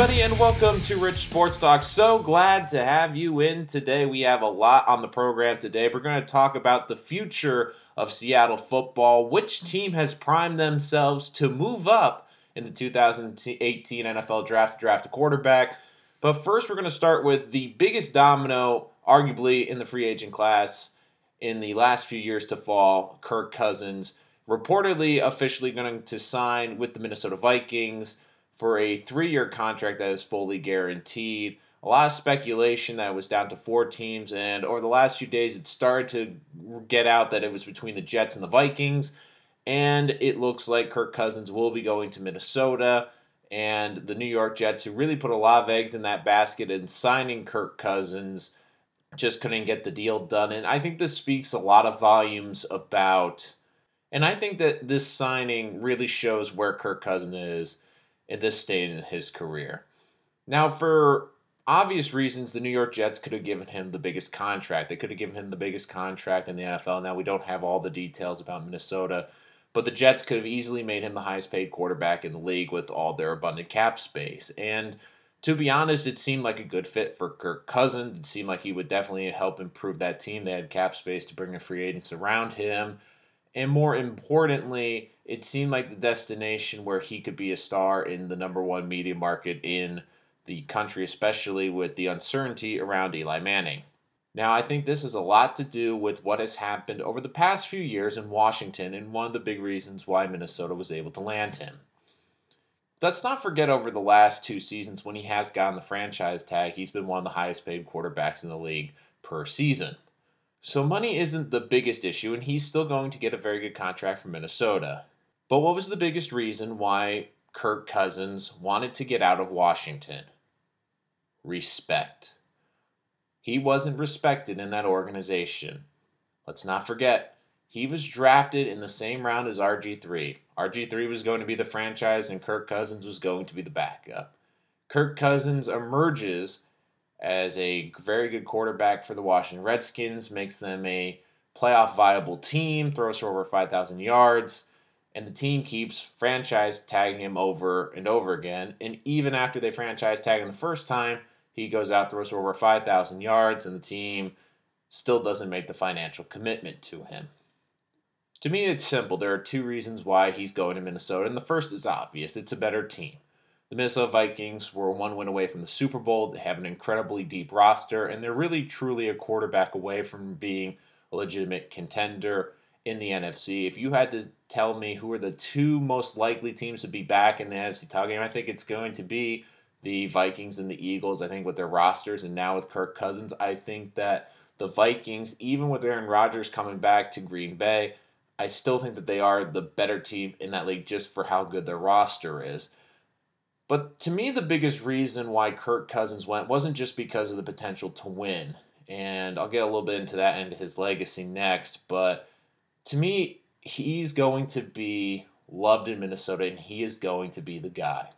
everybody, and welcome to Rich Sports Talk. So glad to have you in today. We have a lot on the program today. We're going to talk about the future of Seattle football. Which team has primed themselves to move up in the 2018 NFL draft, draft a quarterback? But first, we're going to start with the biggest domino, arguably, in the free agent class in the last few years to fall Kirk Cousins. Reportedly, officially going to sign with the Minnesota Vikings for a three year contract that is fully guaranteed. A lot of speculation that was down to four teams, and over the last few days, it started to get out that it was between the Jets and the Vikings. And it looks like Kirk Cousins will be going to Minnesota. And the New York Jets, who really put a lot of eggs in that basket in signing Kirk Cousins, just couldn't get the deal done. And I think this speaks a lot of volumes about. And I think that this signing really shows where Kirk Cousins is at this stage in his career. Now, for obvious reasons, the New York Jets could have given him the biggest contract. They could have given him the biggest contract in the NFL. Now, we don't have all the details about Minnesota, but the Jets could have easily made him the highest paid quarterback in the league with all their abundant cap space. And to be honest, it seemed like a good fit for Kirk Cousins. It seemed like he would definitely help improve that team. They had cap space to bring in free agents around him. And more importantly, it seemed like the destination where he could be a star in the number one media market in the country, especially with the uncertainty around Eli Manning. Now, I think this has a lot to do with what has happened over the past few years in Washington, and one of the big reasons why Minnesota was able to land him. Let's not forget over the last two seasons when he has gotten the franchise tag, he's been one of the highest paid quarterbacks in the league per season. So money isn't the biggest issue, and he's still going to get a very good contract from Minnesota. But what was the biggest reason why Kirk Cousins wanted to get out of Washington? Respect. He wasn't respected in that organization. Let's not forget, he was drafted in the same round as RG3. RG3 was going to be the franchise, and Kirk Cousins was going to be the backup. Kirk Cousins emerges as a very good quarterback for the Washington Redskins, makes them a playoff viable team, throws for over 5,000 yards, and the team keeps franchise tagging him over and over again. And even after they franchise tag him the first time, he goes out, throws for over 5,000 yards, and the team still doesn't make the financial commitment to him. To me, it's simple. There are two reasons why he's going to Minnesota, and the first is obvious it's a better team. The Minnesota Vikings were one win away from the Super Bowl. They have an incredibly deep roster, and they're really truly a quarterback away from being a legitimate contender in the NFC. If you had to tell me who are the two most likely teams to be back in the NFC title game, I think it's going to be the Vikings and the Eagles. I think with their rosters and now with Kirk Cousins, I think that the Vikings, even with Aaron Rodgers coming back to Green Bay, I still think that they are the better team in that league just for how good their roster is. But to me, the biggest reason why Kirk Cousins went wasn't just because of the potential to win. And I'll get a little bit into that and his legacy next. But to me, he's going to be loved in Minnesota and he is going to be the guy.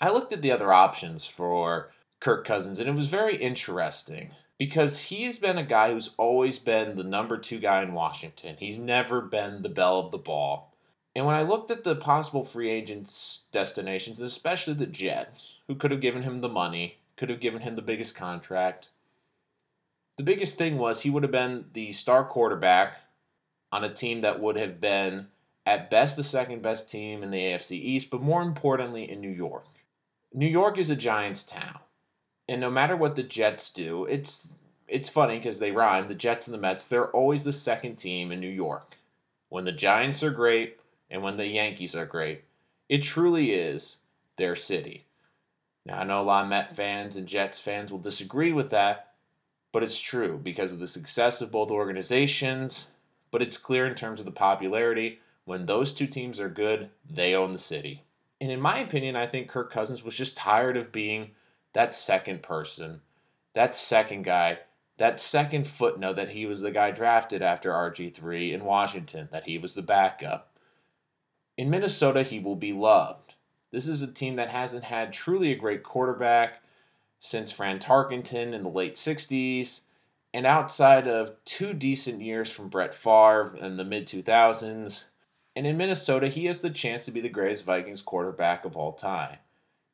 I looked at the other options for Kirk Cousins and it was very interesting because he's been a guy who's always been the number two guy in Washington. He's never been the belle of the ball. And when I looked at the possible free agents' destinations, especially the Jets, who could have given him the money, could have given him the biggest contract, the biggest thing was he would have been the star quarterback on a team that would have been, at best, the second best team in the AFC East, but more importantly, in New York. New York is a Giants town. And no matter what the Jets do, it's it's funny because they rhyme. The Jets and the Mets, they're always the second team in New York. When the Giants are great, and when the Yankees are great. It truly is their city. Now, I know a lot of Met fans and Jets fans will disagree with that, but it's true because of the success of both organizations. But it's clear in terms of the popularity. When those two teams are good, they own the city. And in my opinion, I think Kirk Cousins was just tired of being that second person, that second guy, that second footnote that he was the guy drafted after RG3 in Washington, that he was the backup. In Minnesota, he will be loved. This is a team that hasn't had truly a great quarterback since Fran Tarkenton in the late 60s, and outside of two decent years from Brett Favre in the mid 2000s. And in Minnesota, he has the chance to be the greatest Vikings quarterback of all time.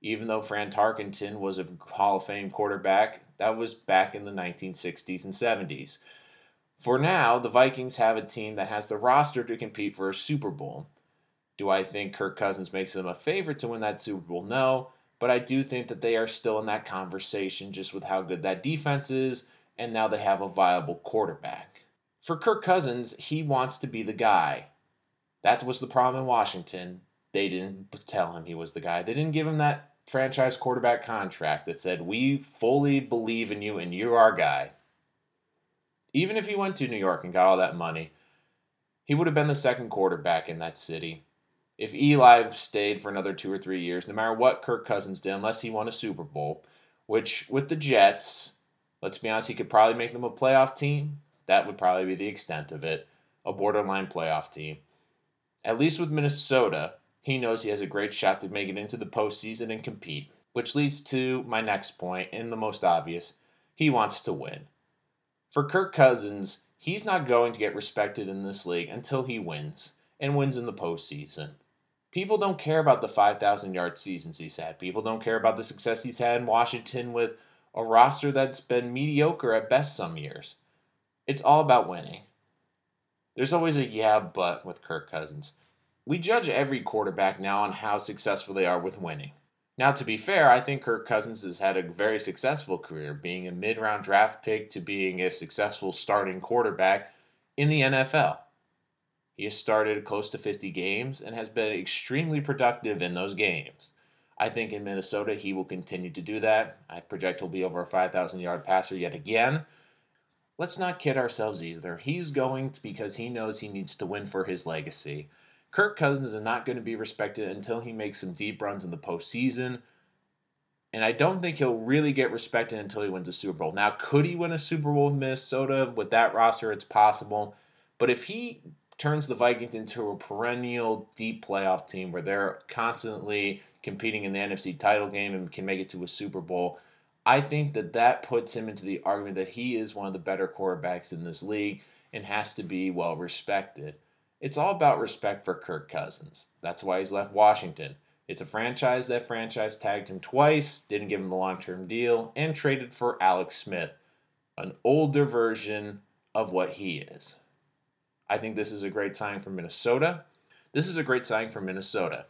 Even though Fran Tarkenton was a Hall of Fame quarterback, that was back in the 1960s and 70s. For now, the Vikings have a team that has the roster to compete for a Super Bowl. Do I think Kirk Cousins makes them a favorite to win that Super Bowl? No, but I do think that they are still in that conversation just with how good that defense is, and now they have a viable quarterback. For Kirk Cousins, he wants to be the guy. That was the problem in Washington. They didn't tell him he was the guy. They didn't give him that franchise quarterback contract that said, We fully believe in you and you're our guy. Even if he went to New York and got all that money, he would have been the second quarterback in that city. If Eli stayed for another two or three years, no matter what Kirk Cousins did, unless he won a Super Bowl, which with the Jets, let's be honest, he could probably make them a playoff team. That would probably be the extent of it. A borderline playoff team. At least with Minnesota, he knows he has a great shot to make it into the postseason and compete. Which leads to my next point, and the most obvious he wants to win. For Kirk Cousins, he's not going to get respected in this league until he wins, and wins in the postseason. People don't care about the 5,000 yard seasons he's had. People don't care about the success he's had in Washington with a roster that's been mediocre at best some years. It's all about winning. There's always a yeah, but with Kirk Cousins. We judge every quarterback now on how successful they are with winning. Now, to be fair, I think Kirk Cousins has had a very successful career, being a mid round draft pick to being a successful starting quarterback in the NFL. He has started close to 50 games and has been extremely productive in those games. I think in Minnesota he will continue to do that. I project he'll be over a 5,000 yard passer yet again. Let's not kid ourselves either. He's going to because he knows he needs to win for his legacy. Kirk Cousins is not going to be respected until he makes some deep runs in the postseason. And I don't think he'll really get respected until he wins a Super Bowl. Now, could he win a Super Bowl with Minnesota? With that roster, it's possible. But if he turns the Vikings into a perennial deep playoff team where they're constantly competing in the NFC title game and can make it to a Super Bowl. I think that that puts him into the argument that he is one of the better quarterbacks in this league and has to be well respected. It's all about respect for Kirk Cousins. That's why he's left Washington. It's a franchise that franchise tagged him twice, didn't give him a long term deal, and traded for Alex Smith, an older version of what he is. I think this is a great sign for Minnesota. This is a great sign for Minnesota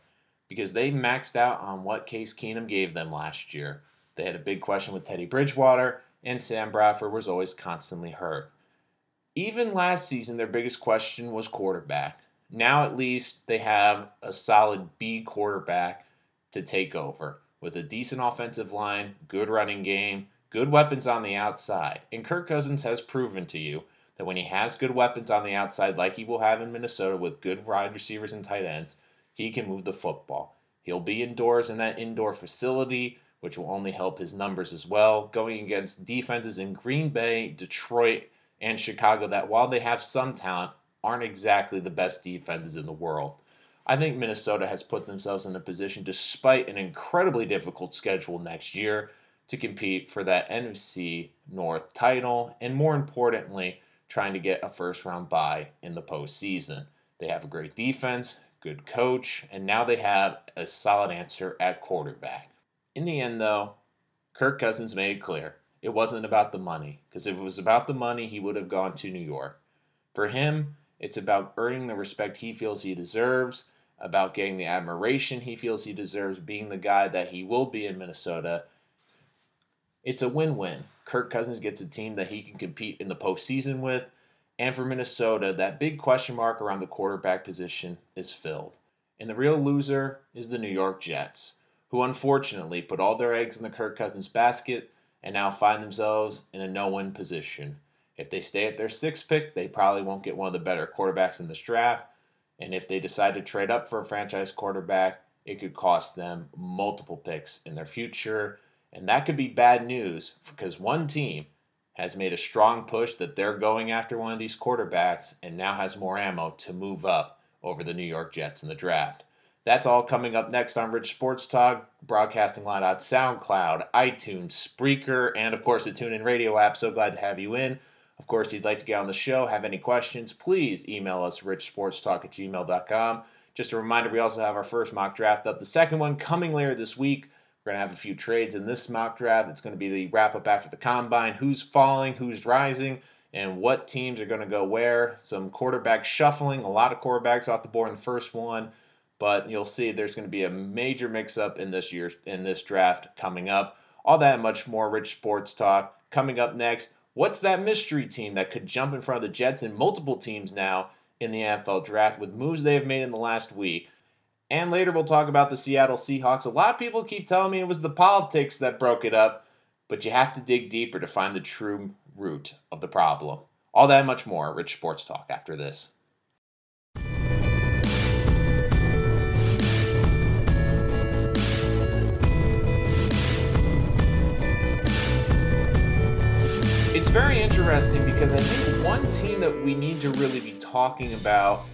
because they maxed out on what Case Keenum gave them last year. They had a big question with Teddy Bridgewater, and Sam Bradford was always constantly hurt. Even last season, their biggest question was quarterback. Now, at least, they have a solid B quarterback to take over with a decent offensive line, good running game, good weapons on the outside. And Kirk Cousins has proven to you that when he has good weapons on the outside, like he will have in Minnesota with good wide receivers and tight ends, he can move the football. He'll be indoors in that indoor facility, which will only help his numbers as well, going against defenses in Green Bay, Detroit, and Chicago that, while they have some talent, aren't exactly the best defenses in the world. I think Minnesota has put themselves in a position, despite an incredibly difficult schedule next year, to compete for that NFC North title, and more importantly, trying to get a first round bye in the postseason. They have a great defense, good coach, and now they have a solid answer at quarterback. In the end, though, Kirk Cousins made it clear it wasn't about the money, because if it was about the money, he would have gone to New York. For him, it's about earning the respect he feels he deserves, about getting the admiration he feels he deserves, being the guy that he will be in Minnesota. It's a win win. Kirk Cousins gets a team that he can compete in the postseason with, and for Minnesota, that big question mark around the quarterback position is filled. And the real loser is the New York Jets, who unfortunately put all their eggs in the Kirk Cousins basket and now find themselves in a no win position. If they stay at their sixth pick, they probably won't get one of the better quarterbacks in this draft. And if they decide to trade up for a franchise quarterback, it could cost them multiple picks in their future. And that could be bad news because one team has made a strong push that they're going after one of these quarterbacks and now has more ammo to move up over the New York Jets in the draft. That's all coming up next on Rich Sports Talk, broadcasting live on SoundCloud, iTunes, Spreaker, and of course the TuneIn Radio app. So glad to have you in. Of course, if you'd like to get on the show, have any questions, please email us richsportstalk at gmail.com. Just a reminder, we also have our first mock draft up. The second one coming later this week. We're going to have a few trades in this mock draft. It's going to be the wrap up after the combine who's falling, who's rising, and what teams are going to go where. Some quarterback shuffling, a lot of quarterbacks off the board in the first one. But you'll see there's going to be a major mix up in this year's in this draft coming up. All that much more rich sports talk coming up next. What's that mystery team that could jump in front of the Jets and multiple teams now in the NFL draft with moves they have made in the last week? And later we'll talk about the Seattle Seahawks. A lot of people keep telling me it was the politics that broke it up, but you have to dig deeper to find the true root of the problem. All that much more, Rich Sports Talk after this. It's very interesting because I think one team that we need to really be talking about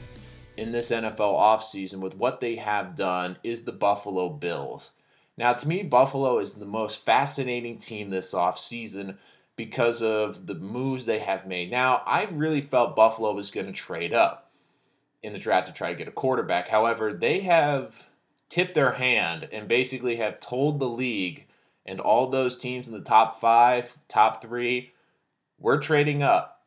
in this NFL offseason with what they have done is the Buffalo Bills. Now, to me, Buffalo is the most fascinating team this offseason because of the moves they have made. Now, I really felt Buffalo was going to trade up in the draft to try to get a quarterback. However, they have tipped their hand and basically have told the league and all those teams in the top five, top three, we're trading up.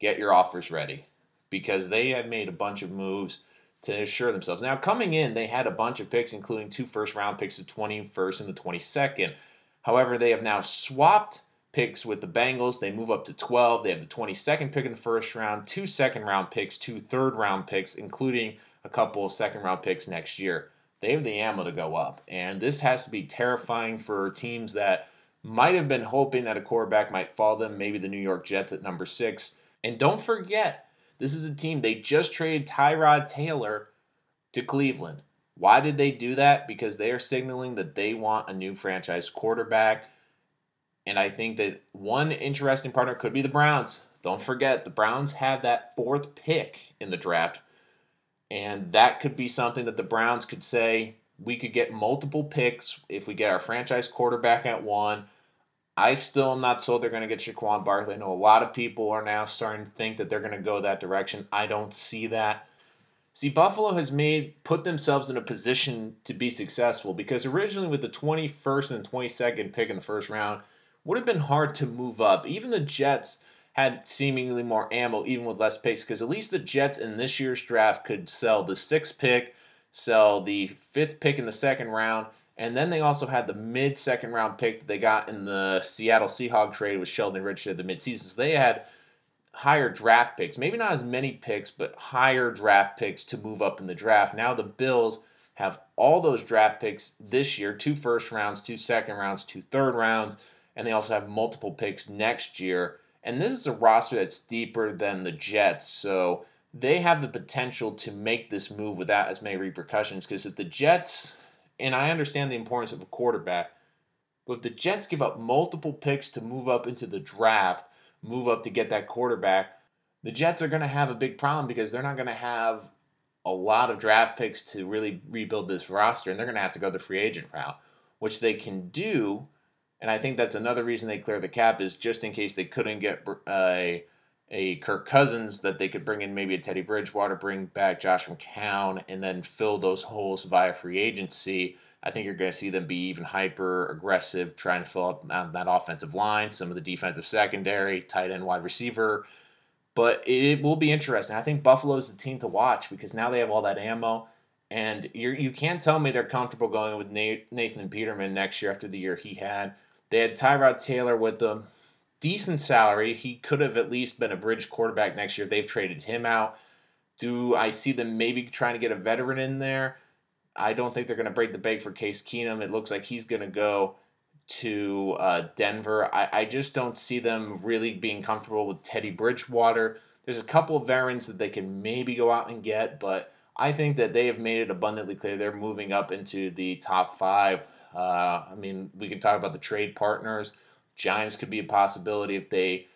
Get your offers ready because they have made a bunch of moves to assure themselves. Now, coming in, they had a bunch of picks, including two first round picks, the 21st and the 22nd. However, they have now swapped picks with the Bengals. They move up to 12. They have the 22nd pick in the first round, two second round picks, two third round picks, including a couple of second round picks next year. They have the ammo to go up. And this has to be terrifying for teams that might have been hoping that a quarterback might fall them, maybe the New York Jets at number six. And don't forget, this is a team, they just traded Tyrod Taylor to Cleveland. Why did they do that? Because they are signaling that they want a new franchise quarterback. And I think that one interesting partner could be the Browns. Don't forget, the Browns have that fourth pick in the draft. And that could be something that the Browns could say we could get multiple picks if we get our franchise quarterback at one I still am not sold they're going to get Saquon Barkley. I know a lot of people are now starting to think that they're going to go that direction. I don't see that. See, Buffalo has made put themselves in a position to be successful because originally with the 21st and 22nd pick in the first round, would have been hard to move up. Even the Jets had seemingly more ammo, even with less picks, because at least the Jets in this year's draft could sell the sixth pick, sell the fifth pick in the second round, and then they also had the mid second round pick that they got in the Seattle Seahawks trade with Sheldon Richardson midseason. So they had higher draft picks, maybe not as many picks, but higher draft picks to move up in the draft. Now the Bills have all those draft picks this year two first rounds, two second rounds, two third rounds, and they also have multiple picks next year. And this is a roster that's deeper than the Jets. So they have the potential to make this move without as many repercussions because if the Jets and I understand the importance of a quarterback, but if the Jets give up multiple picks to move up into the draft, move up to get that quarterback, the Jets are going to have a big problem because they're not going to have a lot of draft picks to really rebuild this roster, and they're going to have to go the free agent route, which they can do. And I think that's another reason they clear the cap is just in case they couldn't get uh, a a Kirk Cousins that they could bring in maybe a Teddy Bridgewater, bring back Josh McCown, and then fill those holes via free agency. I think you're going to see them be even hyper aggressive, trying to fill up that offensive line, some of the defensive secondary, tight end, wide receiver. But it will be interesting. I think Buffalo's the team to watch because now they have all that ammo. And you you can't tell me they're comfortable going with Nathan Peterman next year after the year he had. They had Tyrod Taylor with them decent salary. He could have at least been a bridge quarterback next year. They've traded him out. Do I see them maybe trying to get a veteran in there? I don't think they're going to break the bank for Case Keenum. It looks like he's going to go to uh, Denver. I, I just don't see them really being comfortable with Teddy Bridgewater. There's a couple of veterans that they can maybe go out and get, but I think that they have made it abundantly clear they're moving up into the top five. Uh, I mean, we can talk about the trade partners. Giants could be a possibility if they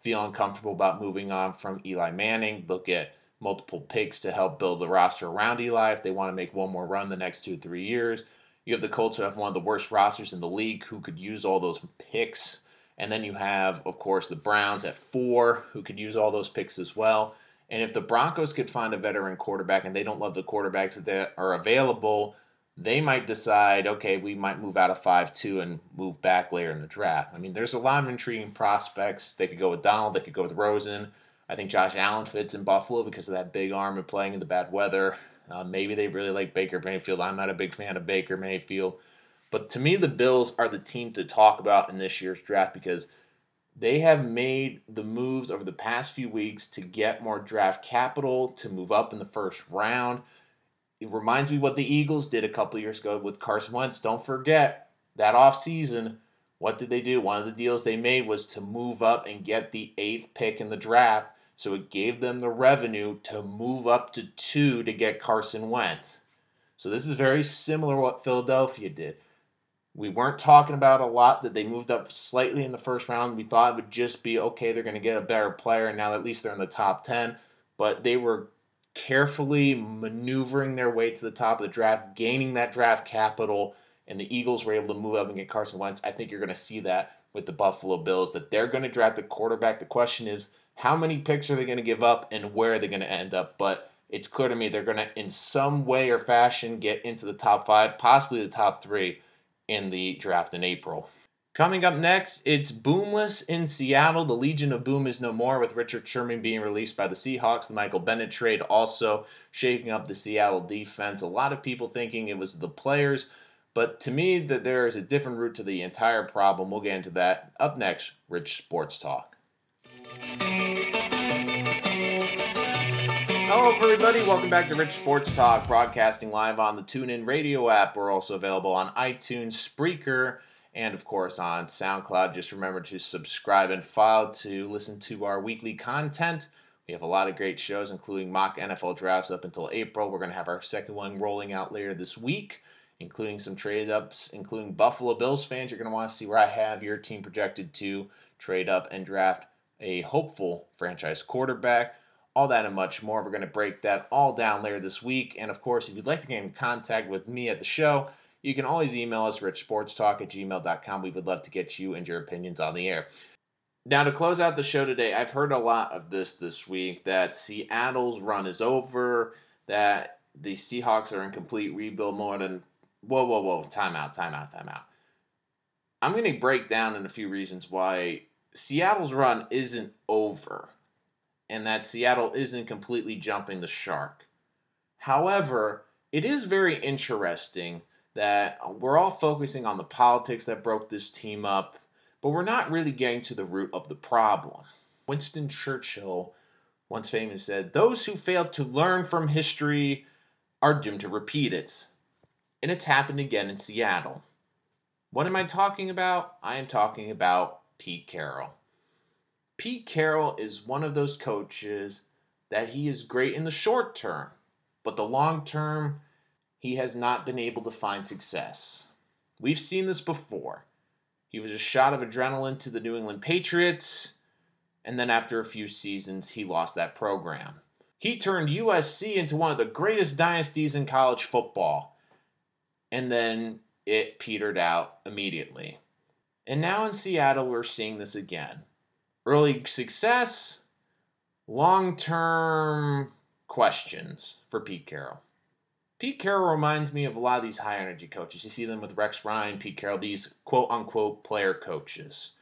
feel uncomfortable about moving on from Eli Manning. Look at multiple picks to help build the roster around Eli if they want to make one more run the next two, three years. You have the Colts who have one of the worst rosters in the league who could use all those picks. And then you have, of course, the Browns at four who could use all those picks as well. And if the Broncos could find a veteran quarterback and they don't love the quarterbacks that are available, they might decide, okay, we might move out of 5 2 and move back later in the draft. I mean, there's a lot of intriguing prospects. They could go with Darnold, they could go with Rosen. I think Josh Allen fits in Buffalo because of that big arm and playing in the bad weather. Uh, maybe they really like Baker Mayfield. I'm not a big fan of Baker Mayfield. But to me, the Bills are the team to talk about in this year's draft because they have made the moves over the past few weeks to get more draft capital, to move up in the first round. It reminds me what the Eagles did a couple years ago with Carson Wentz. Don't forget that offseason, what did they do? One of the deals they made was to move up and get the eighth pick in the draft. So it gave them the revenue to move up to two to get Carson Wentz. So this is very similar what Philadelphia did. We weren't talking about a lot that they moved up slightly in the first round. We thought it would just be okay, they're going to get a better player, and now at least they're in the top 10. But they were carefully maneuvering their way to the top of the draft, gaining that draft capital, and the Eagles were able to move up and get Carson Wentz. I think you're going to see that with the Buffalo Bills, that they're going to draft a quarterback. The question is, how many picks are they going to give up and where are they going to end up? But it's clear to me they're going to, in some way or fashion, get into the top five, possibly the top three in the draft in April. Coming up next, it's Boomless in Seattle. The Legion of Boom is no more, with Richard Sherman being released by the Seahawks. The Michael Bennett trade also shaking up the Seattle defense. A lot of people thinking it was the players, but to me, that there is a different route to the entire problem. We'll get into that up next. Rich Sports Talk. Hello, everybody. Welcome back to Rich Sports Talk, broadcasting live on the TuneIn Radio app. We're also available on iTunes, Spreaker and of course on SoundCloud. Just remember to subscribe and follow to listen to our weekly content. We have a lot of great shows, including mock NFL drafts up until April. We're going to have our second one rolling out later this week, including some trade ups, including Buffalo Bills fans. You're going to want to see where I have your team projected to trade up and draft a hopeful franchise quarterback. All that and much more. We're going to break that all down later this week. And of course, if you'd like to get in contact with me at the show, you can always email us, richsportstalk at gmail.com. We would love to get you and your opinions on the air. Now, to close out the show today, I've heard a lot of this this week that Seattle's run is over, that the Seahawks are in complete rebuild mode, and whoa, whoa, whoa, time out, time out, time out. I'm going to break down in a few reasons why Seattle's run isn't over and that Seattle isn't completely jumping the shark. However, it is very interesting that we're all focusing on the politics that broke this team up, but we're not really getting to the root of the problem. Winston Churchill once famously said, Those who fail to learn from history are doomed to repeat it. And it's happened again in Seattle. What am I talking about? I am talking about Pete Carroll. Pete Carroll is one of those coaches that he is great in the short term, but the long term, he has not been able to find success. We've seen this before. He was a shot of adrenaline to the New England Patriots, and then after a few seasons, he lost that program. He turned USC into one of the greatest dynasties in college football, and then it petered out immediately. And now in Seattle, we're seeing this again. Early success, long term questions for Pete Carroll. Pete Carroll reminds me of a lot of these high energy coaches. You see them with Rex Ryan, Pete Carroll, these quote unquote player coaches.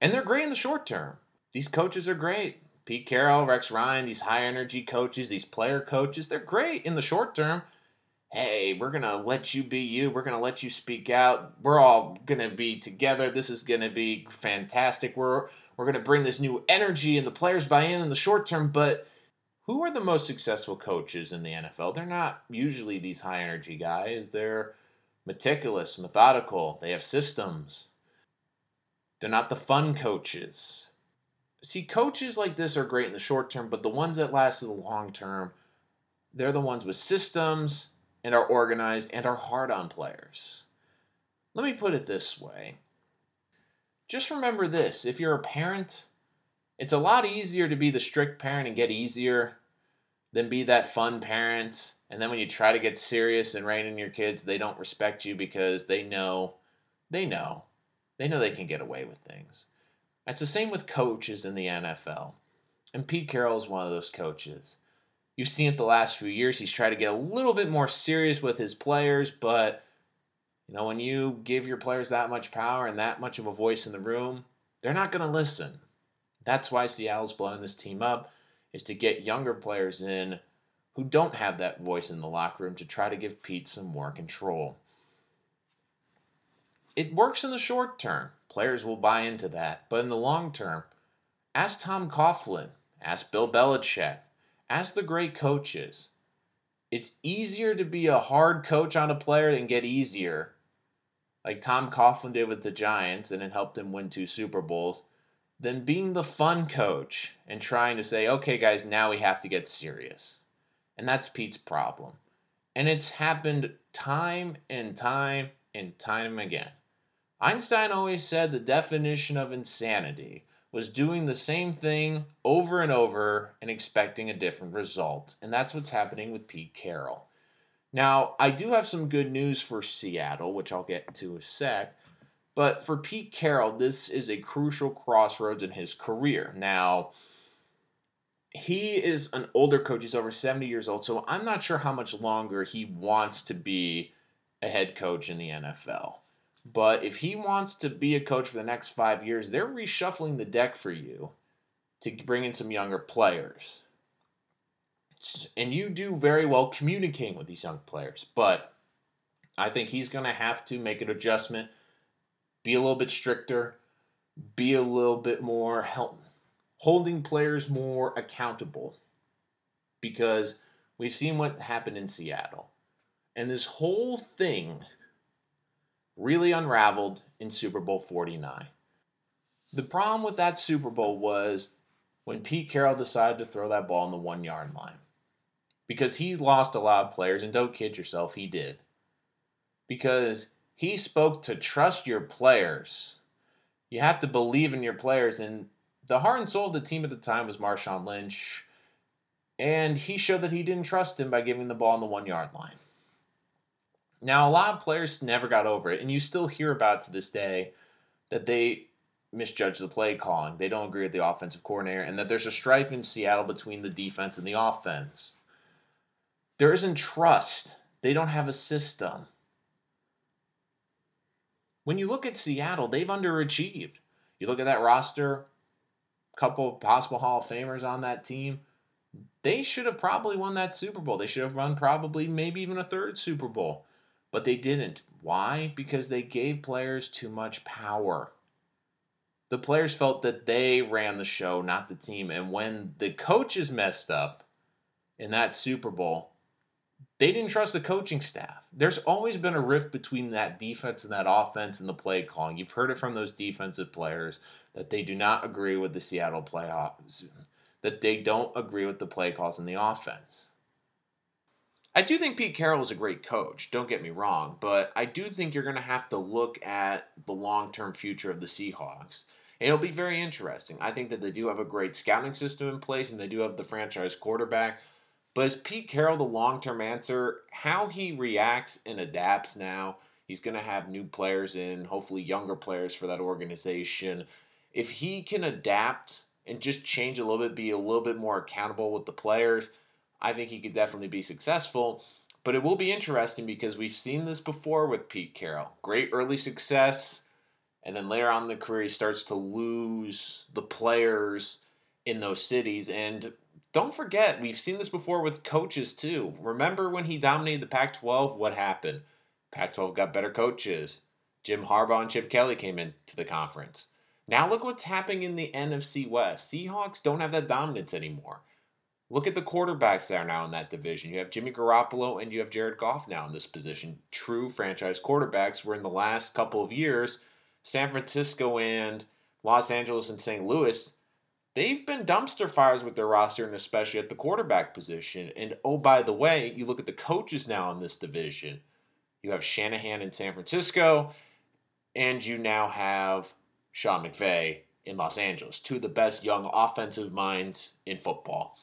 And they're great in the short term. These coaches are great. Pete Carroll, Rex Ryan, these high energy coaches, these player coaches, they're great in the short term. Hey, we're going to let you be you. We're going to let you speak out. We're all going to be together. This is going to be fantastic. We're we're going to bring this new energy and the players buy in in the short term, but who are the most successful coaches in the NFL? They're not usually these high energy guys. They're meticulous, methodical, they have systems. They're not the fun coaches. See, coaches like this are great in the short term, but the ones that last in the long term, they're the ones with systems and are organized and are hard on players. Let me put it this way. Just remember this if you're a parent, it's a lot easier to be the strict parent and get easier than be that fun parent. And then when you try to get serious and rein in your kids, they don't respect you because they know, they know, they know they can get away with things. It's the same with coaches in the NFL. And Pete Carroll is one of those coaches. You've seen it the last few years. He's tried to get a little bit more serious with his players, but you know, when you give your players that much power and that much of a voice in the room, they're not going to listen. That's why Seattle's blowing this team up is to get younger players in who don't have that voice in the locker room to try to give Pete some more control. It works in the short term. Players will buy into that. But in the long term, ask Tom Coughlin, ask Bill Belichick, ask the great coaches. It's easier to be a hard coach on a player than get easier, like Tom Coughlin did with the Giants, and it helped him win two Super Bowls, than being the fun coach and trying to say, okay, guys, now we have to get serious. And that's Pete's problem. And it's happened time and time and time again. Einstein always said the definition of insanity was doing the same thing over and over and expecting a different result. And that's what's happening with Pete Carroll. Now, I do have some good news for Seattle, which I'll get to a sec. But for Pete Carroll, this is a crucial crossroads in his career. Now, he is an older coach. He's over 70 years old. So I'm not sure how much longer he wants to be a head coach in the NFL. But if he wants to be a coach for the next five years, they're reshuffling the deck for you to bring in some younger players. And you do very well communicating with these young players. But I think he's going to have to make an adjustment, be a little bit stricter, be a little bit more help, holding players more accountable. Because we've seen what happened in Seattle. And this whole thing really unraveled in Super Bowl 49. The problem with that Super Bowl was when Pete Carroll decided to throw that ball on the one yard line. Because he lost a lot of players, and don't kid yourself, he did. Because he spoke to trust your players. You have to believe in your players, and the heart and soul of the team at the time was Marshawn Lynch, and he showed that he didn't trust him by giving the ball on the one yard line. Now, a lot of players never got over it, and you still hear about to this day that they misjudge the play calling. They don't agree with the offensive coordinator, and that there's a strife in Seattle between the defense and the offense. There isn't trust. They don't have a system. When you look at Seattle, they've underachieved. You look at that roster, couple of possible Hall of Famers on that team. They should have probably won that Super Bowl. They should have run probably maybe even a third Super Bowl. But they didn't. Why? Because they gave players too much power. The players felt that they ran the show, not the team. And when the coaches messed up in that Super Bowl, they didn't trust the coaching staff. There's always been a rift between that defense and that offense and the play calling. You've heard it from those defensive players that they do not agree with the Seattle playoffs, that they don't agree with the play calls in the offense. I do think Pete Carroll is a great coach, don't get me wrong, but I do think you're going to have to look at the long term future of the Seahawks. And it'll be very interesting. I think that they do have a great scouting system in place and they do have the franchise quarterback. But is Pete Carroll the long term answer? How he reacts and adapts now, he's going to have new players in, hopefully younger players for that organization. If he can adapt and just change a little bit, be a little bit more accountable with the players, I think he could definitely be successful. But it will be interesting because we've seen this before with Pete Carroll. Great early success, and then later on in the career, he starts to lose the players in those cities. And don't forget, we've seen this before with coaches too. Remember when he dominated the Pac 12? What happened? Pac 12 got better coaches. Jim Harbaugh and Chip Kelly came into the conference. Now look what's happening in the NFC West. Seahawks don't have that dominance anymore. Look at the quarterbacks that are now in that division. You have Jimmy Garoppolo and you have Jared Goff now in this position. True franchise quarterbacks, where in the last couple of years, San Francisco and Los Angeles and St. Louis, they've been dumpster fires with their roster and especially at the quarterback position. And oh, by the way, you look at the coaches now in this division. You have Shanahan in San Francisco, and you now have Sean McVay in Los Angeles, two of the best young offensive minds in football.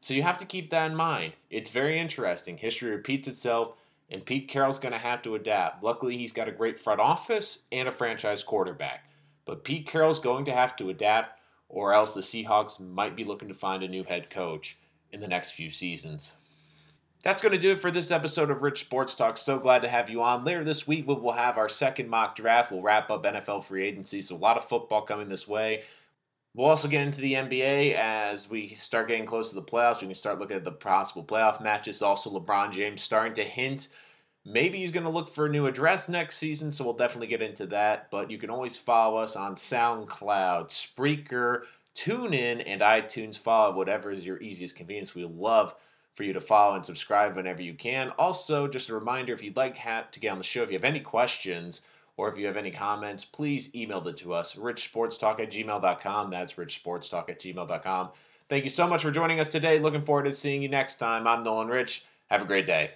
So you have to keep that in mind. It's very interesting. History repeats itself, and Pete Carroll's going to have to adapt. Luckily, he's got a great front office and a franchise quarterback. But Pete Carroll's going to have to adapt, or else the Seahawks might be looking to find a new head coach in the next few seasons. That's going to do it for this episode of Rich Sports Talk. So glad to have you on. Later this week, we'll have our second mock draft. We'll wrap up NFL free agency. So, a lot of football coming this way. We'll also get into the NBA as we start getting close to the playoffs. We can start looking at the possible playoff matches. Also, LeBron James starting to hint maybe he's going to look for a new address next season. So, we'll definitely get into that. But you can always follow us on SoundCloud, Spreaker, TuneIn, and iTunes. Follow whatever is your easiest convenience. We love for you to follow and subscribe whenever you can. Also, just a reminder if you'd like to get on the show, if you have any questions or if you have any comments, please email them to us, richsportstalk at gmail.com. That's richsportstalk at gmail.com. Thank you so much for joining us today. Looking forward to seeing you next time. I'm Nolan Rich. Have a great day.